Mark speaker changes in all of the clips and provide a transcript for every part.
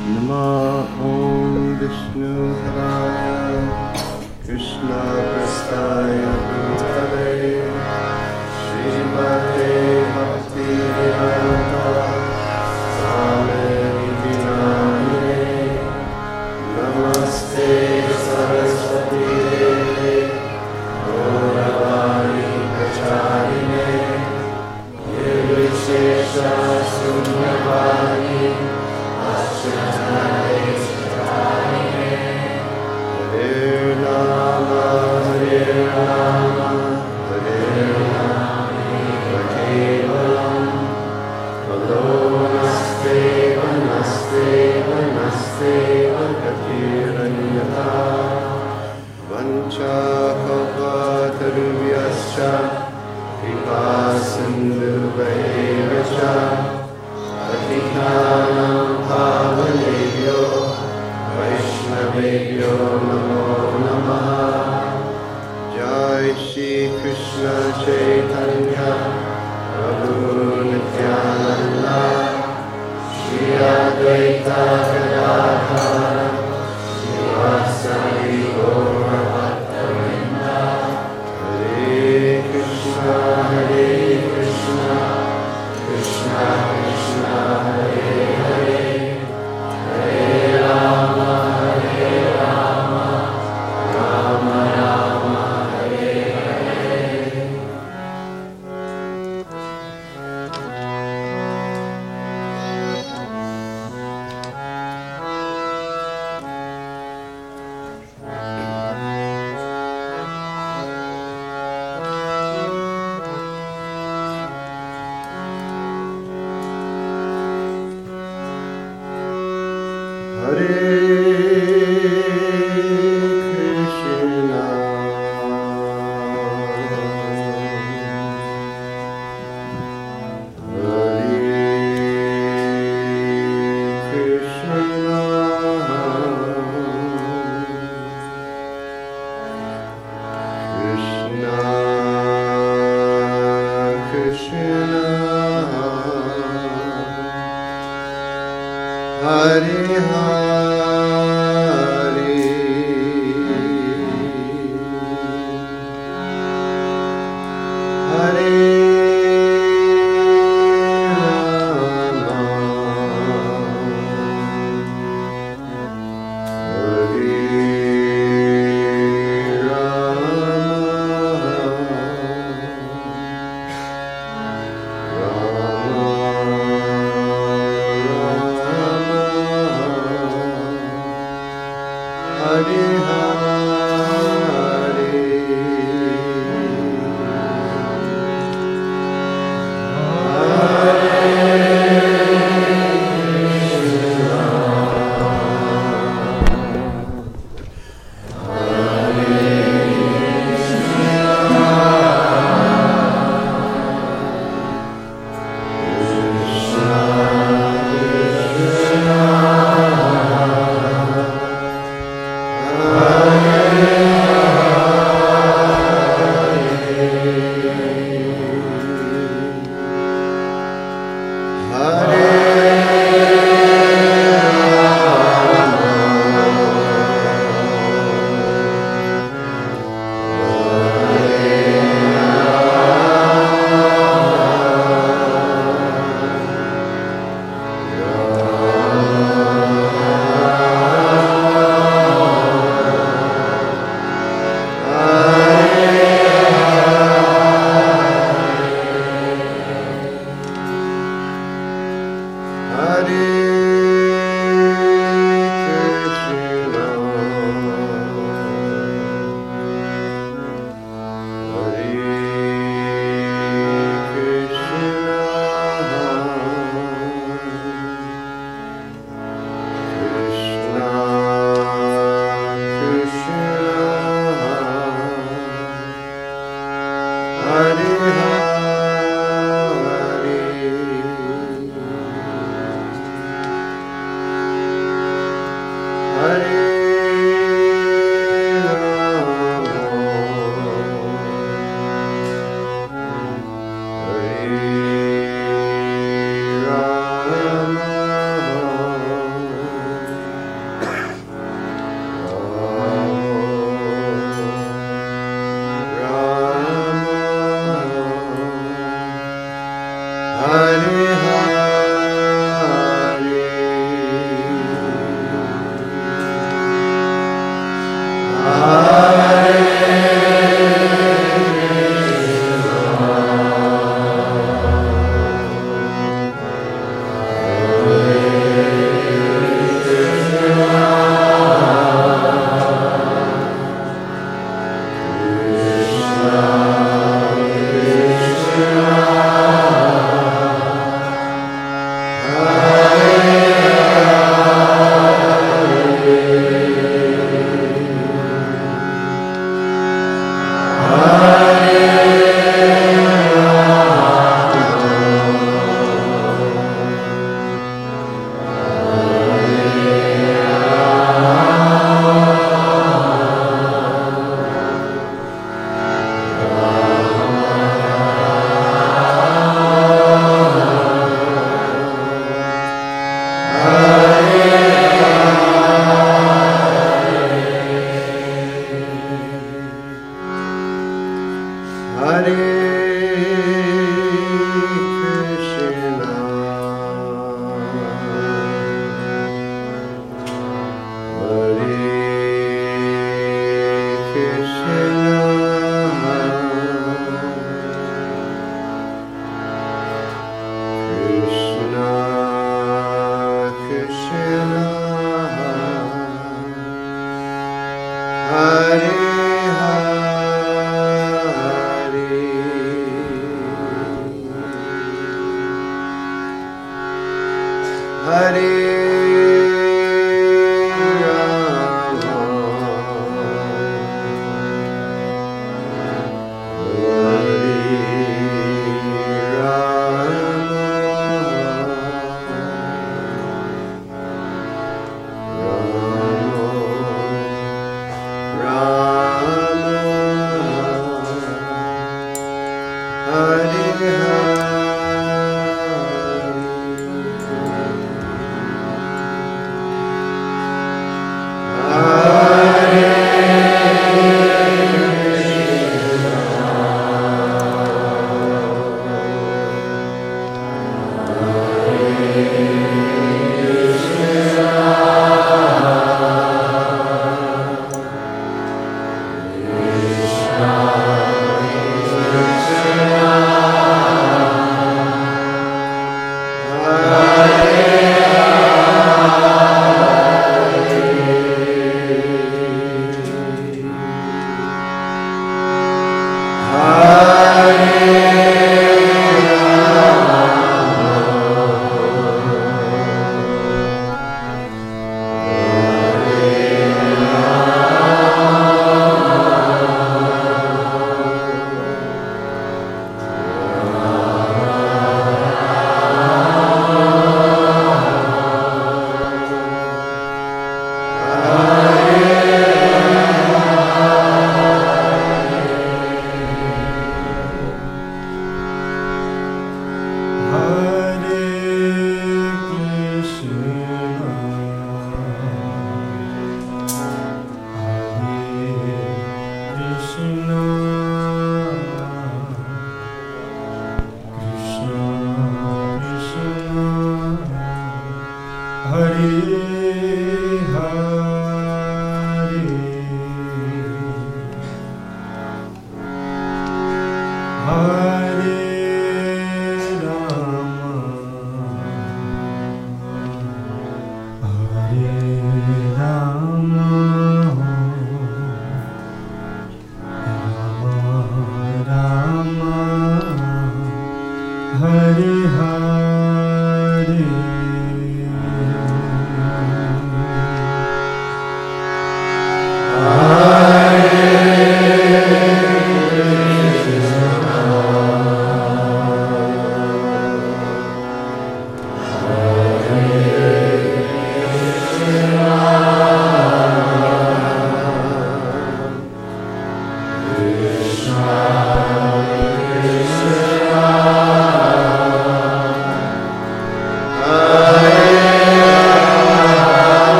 Speaker 1: नमः ॐ विष्णुपदाय कृष्णप्रस्थाय भूतले श्रीमते Bhaktivedanta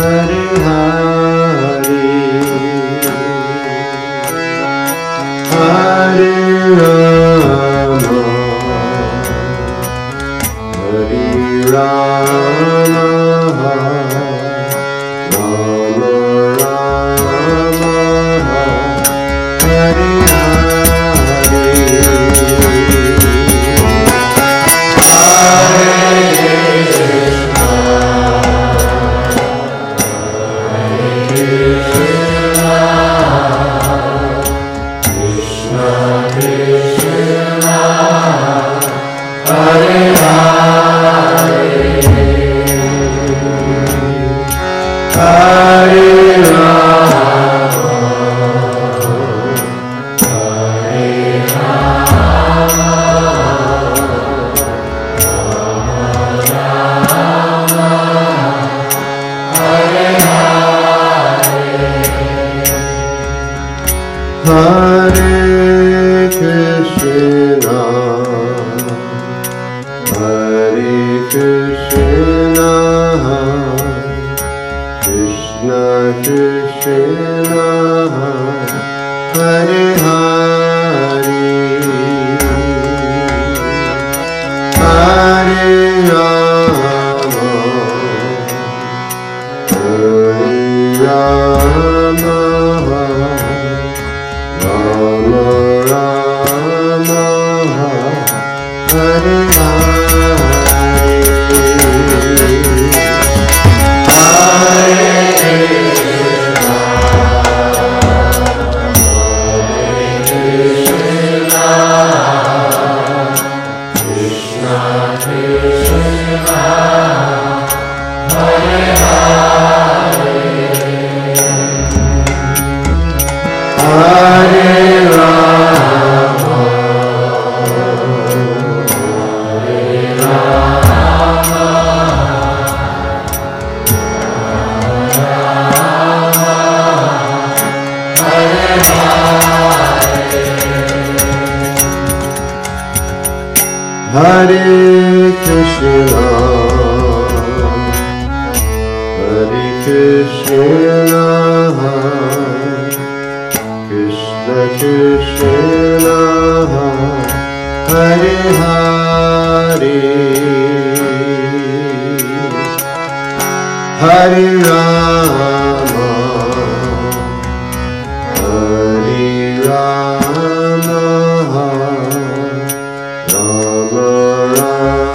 Speaker 1: Hare Hare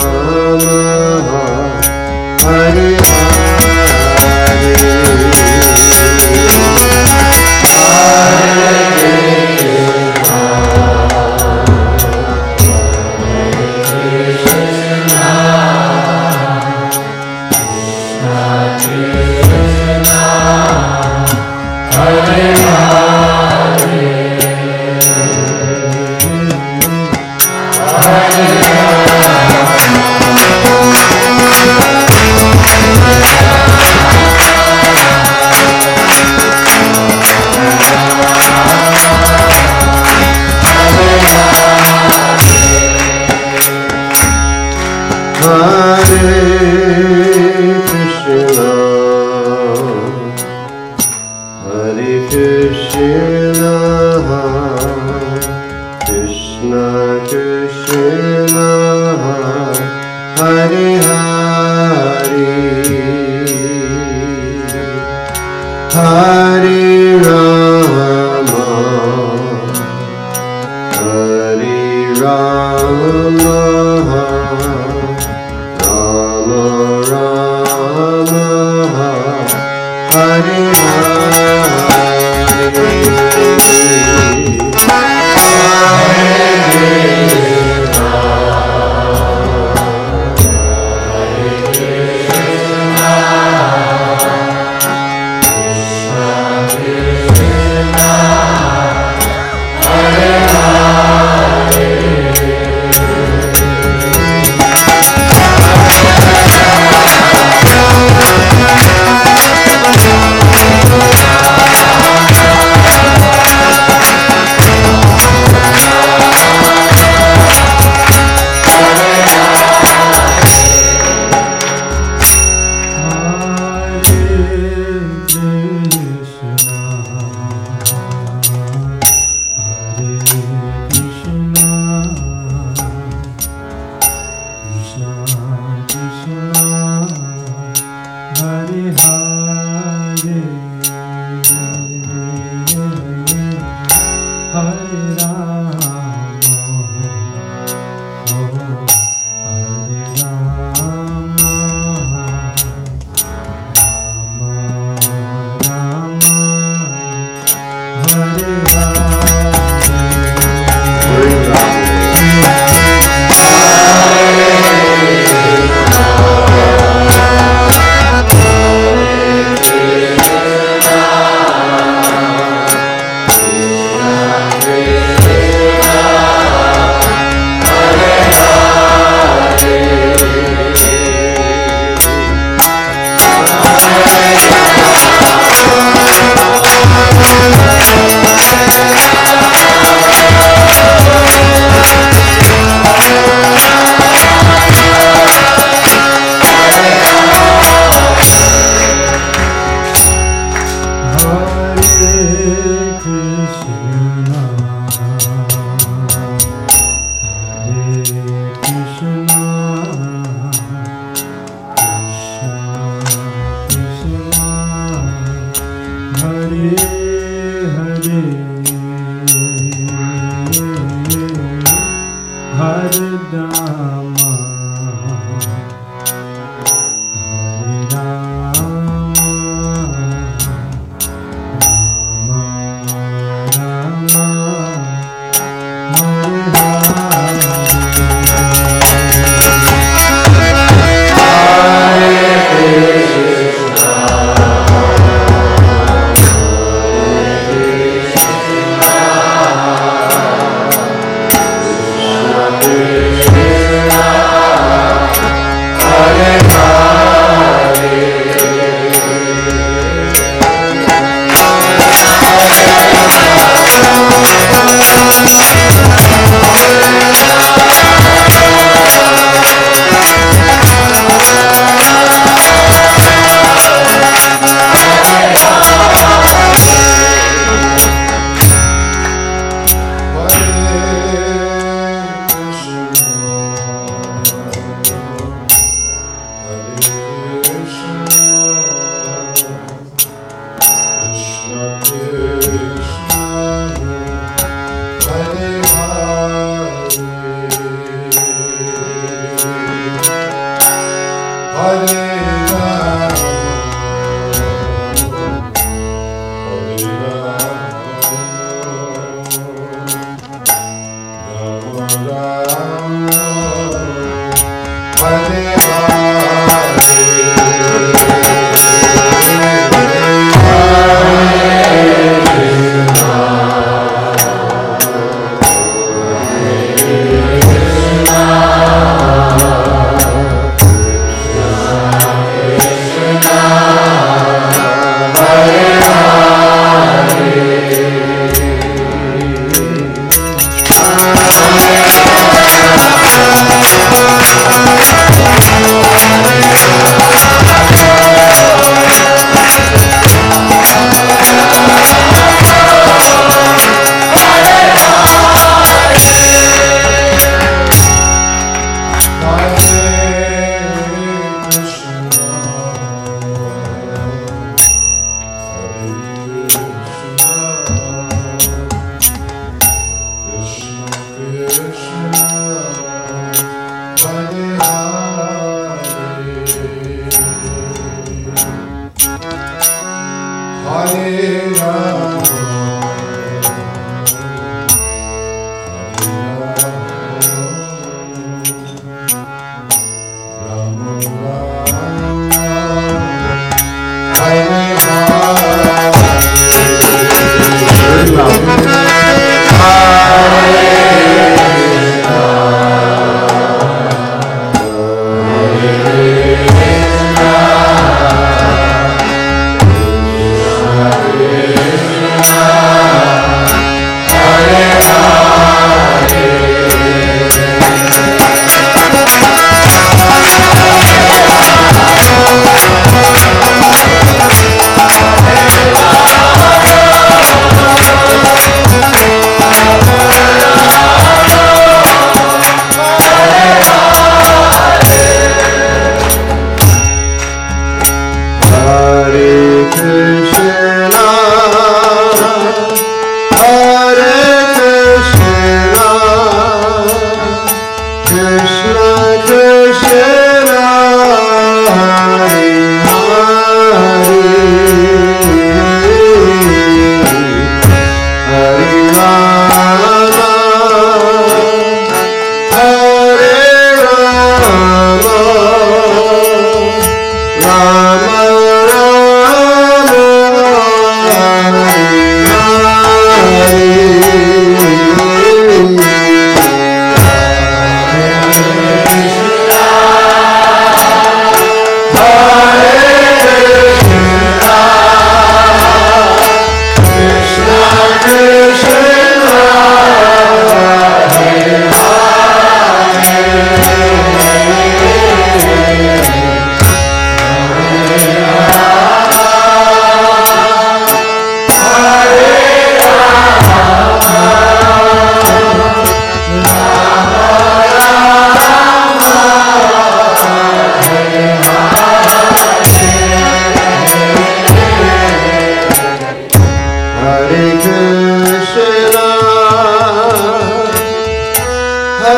Speaker 1: Rama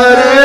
Speaker 1: Çare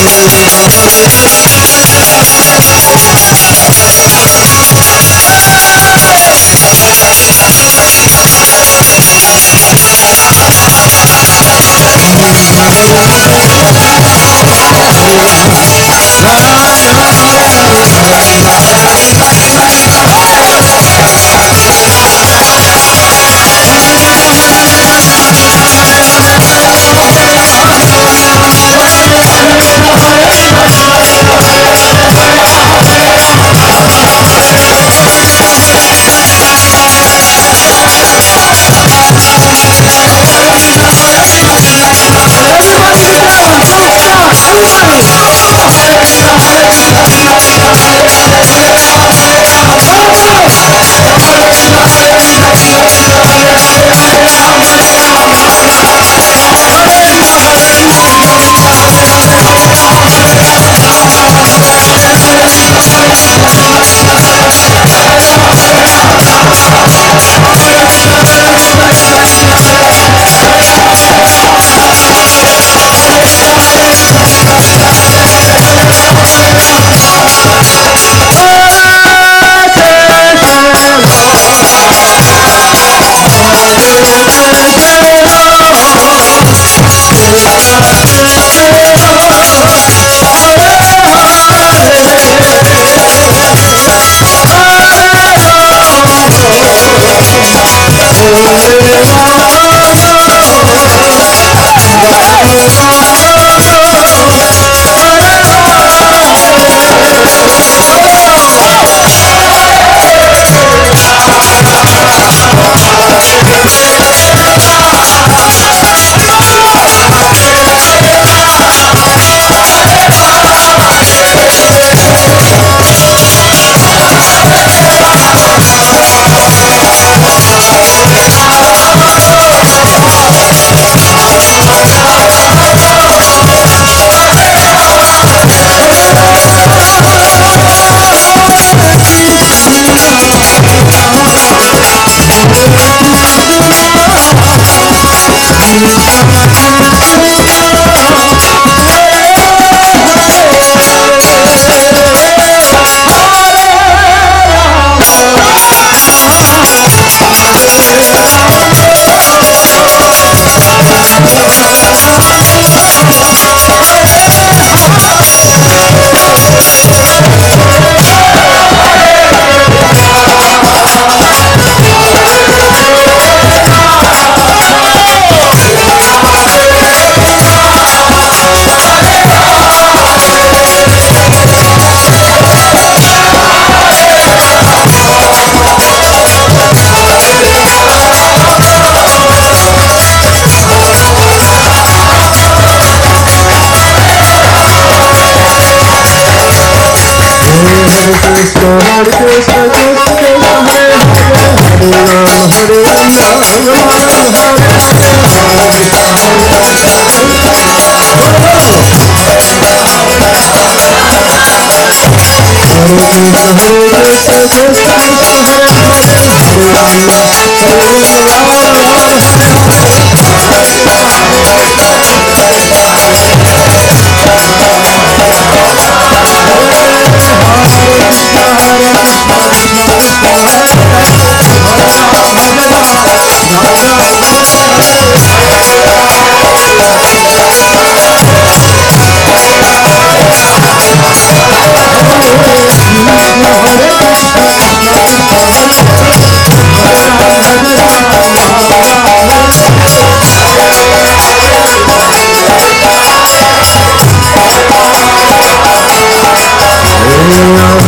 Speaker 1: Thank you. I'm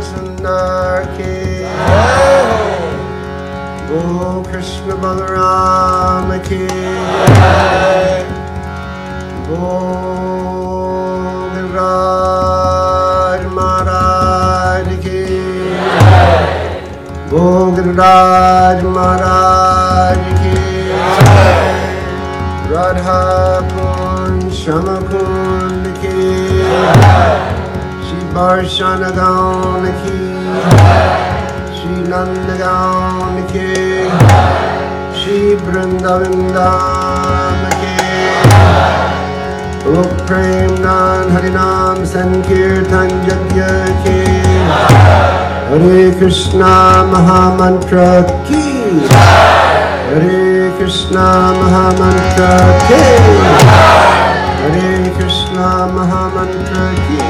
Speaker 1: Shansanar Ki Go Krishna Balaram Ki Go Giriraj Maharaj Ki. Go Giriraj Maharaj Ki. Radha Shama Kund Ki Shri Barshana Gaon Ki Shri Nanda Gaon Ki Shri Vrindavan Ki Lok Prem Nan Harinam Sankirtan Jagya Ki Hare Krishna Mahamantra Ki. Hare Krishna Mahamantra Ki. Hare Krishna Mahamantra Ki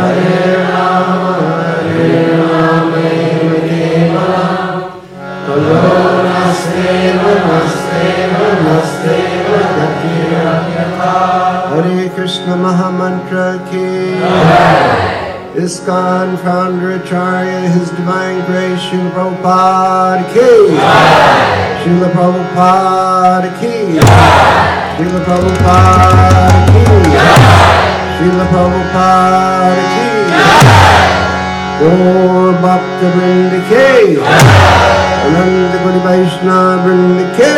Speaker 1: ISKCON founder Acharya, His Divine Grace, Srila Prabhupada Ki. Srila Prabhupada Ki. Srila Prabhupada Ki. Srila Prabhupada Ki. Gaur Bhakta Vrinda Ki. Ananta Koti Vaishnava Vrinda Ki.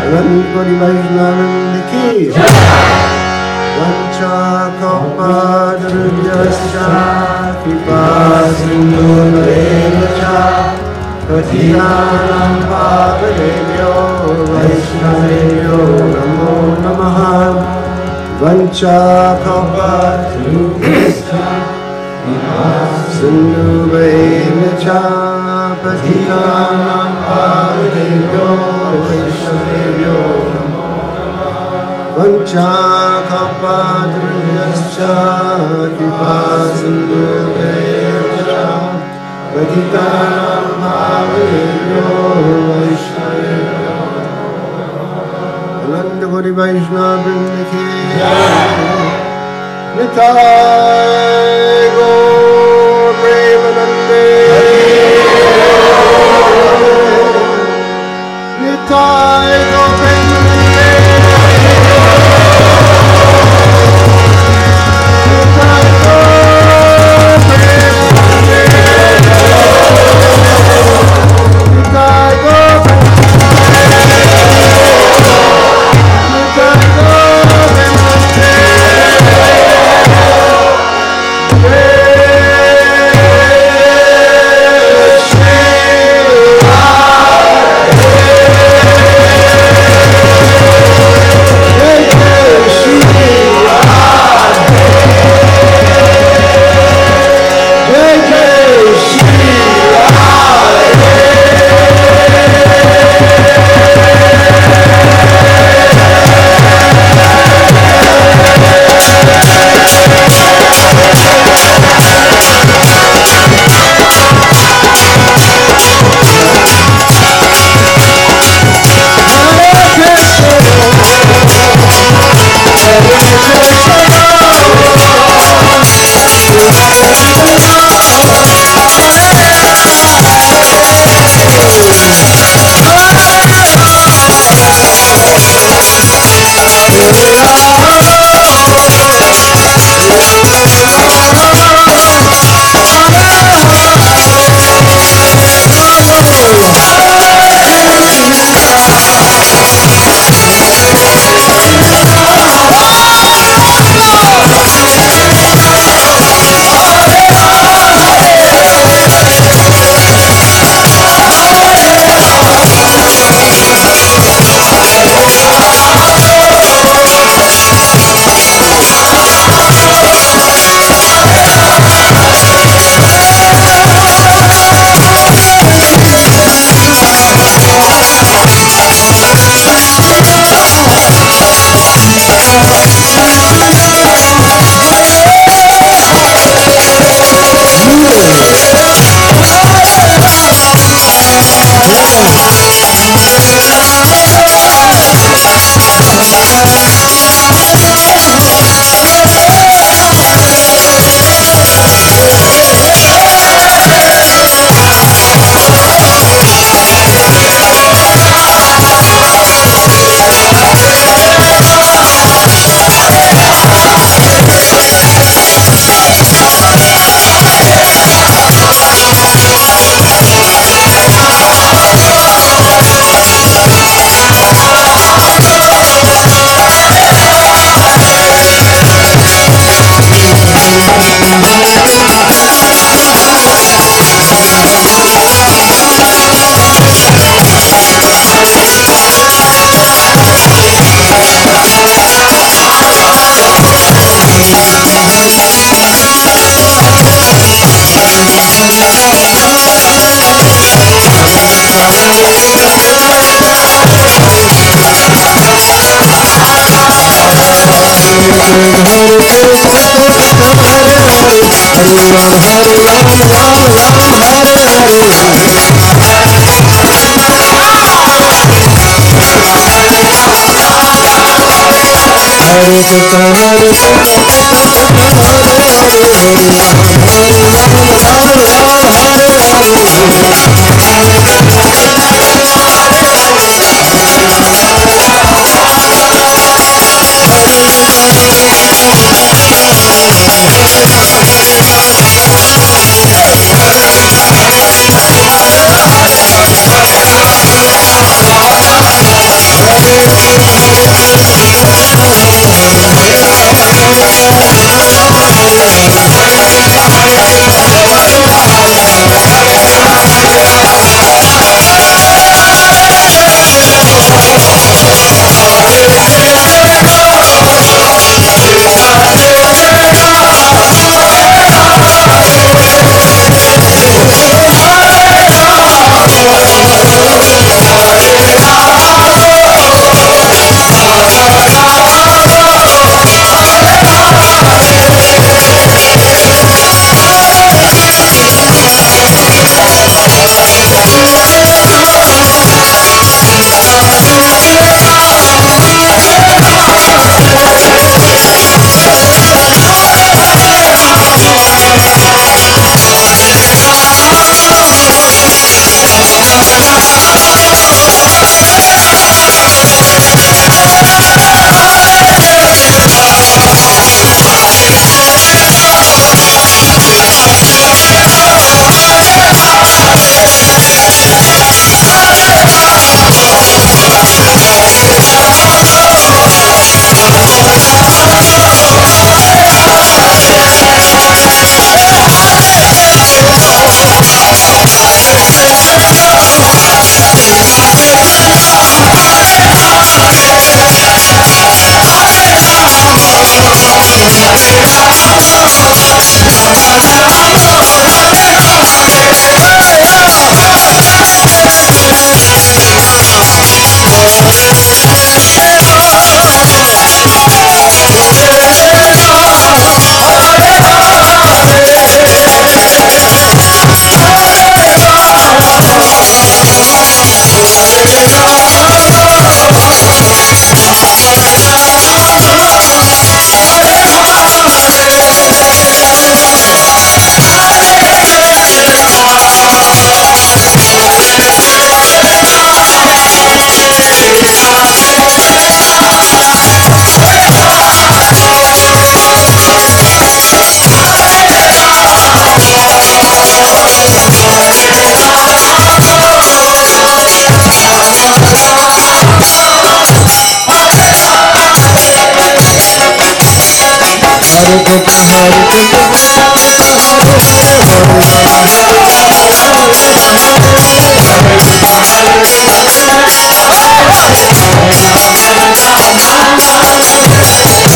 Speaker 1: Ananta Koti Vaishnava Vrinda Ki. વંચાકપદૃભ્યશ્ચ કૃપા સિંધુર્વેન પતિનાનાં પાપેભ્યો વૈષ્ણવેભ્યો નમો નમઃ વંચાકપદૃભ્યશ્ચ કૃપા સિંધુર્વેન પતિનાનાં પાપેભ્યો વૈષ્ણવેભ્યો पञ्चाखपातृभ्यश्च कृपा सिन्धुभ्यश्च पतितानां भावेभ्यो वैष्णवेभ्यो निताय गो प्रेमनन्दे Hare Krishna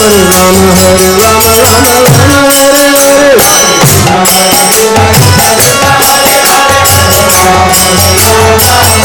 Speaker 1: Hare Rama Hare Rama Hare Hare Hare Hare Hare Hare Hare Hare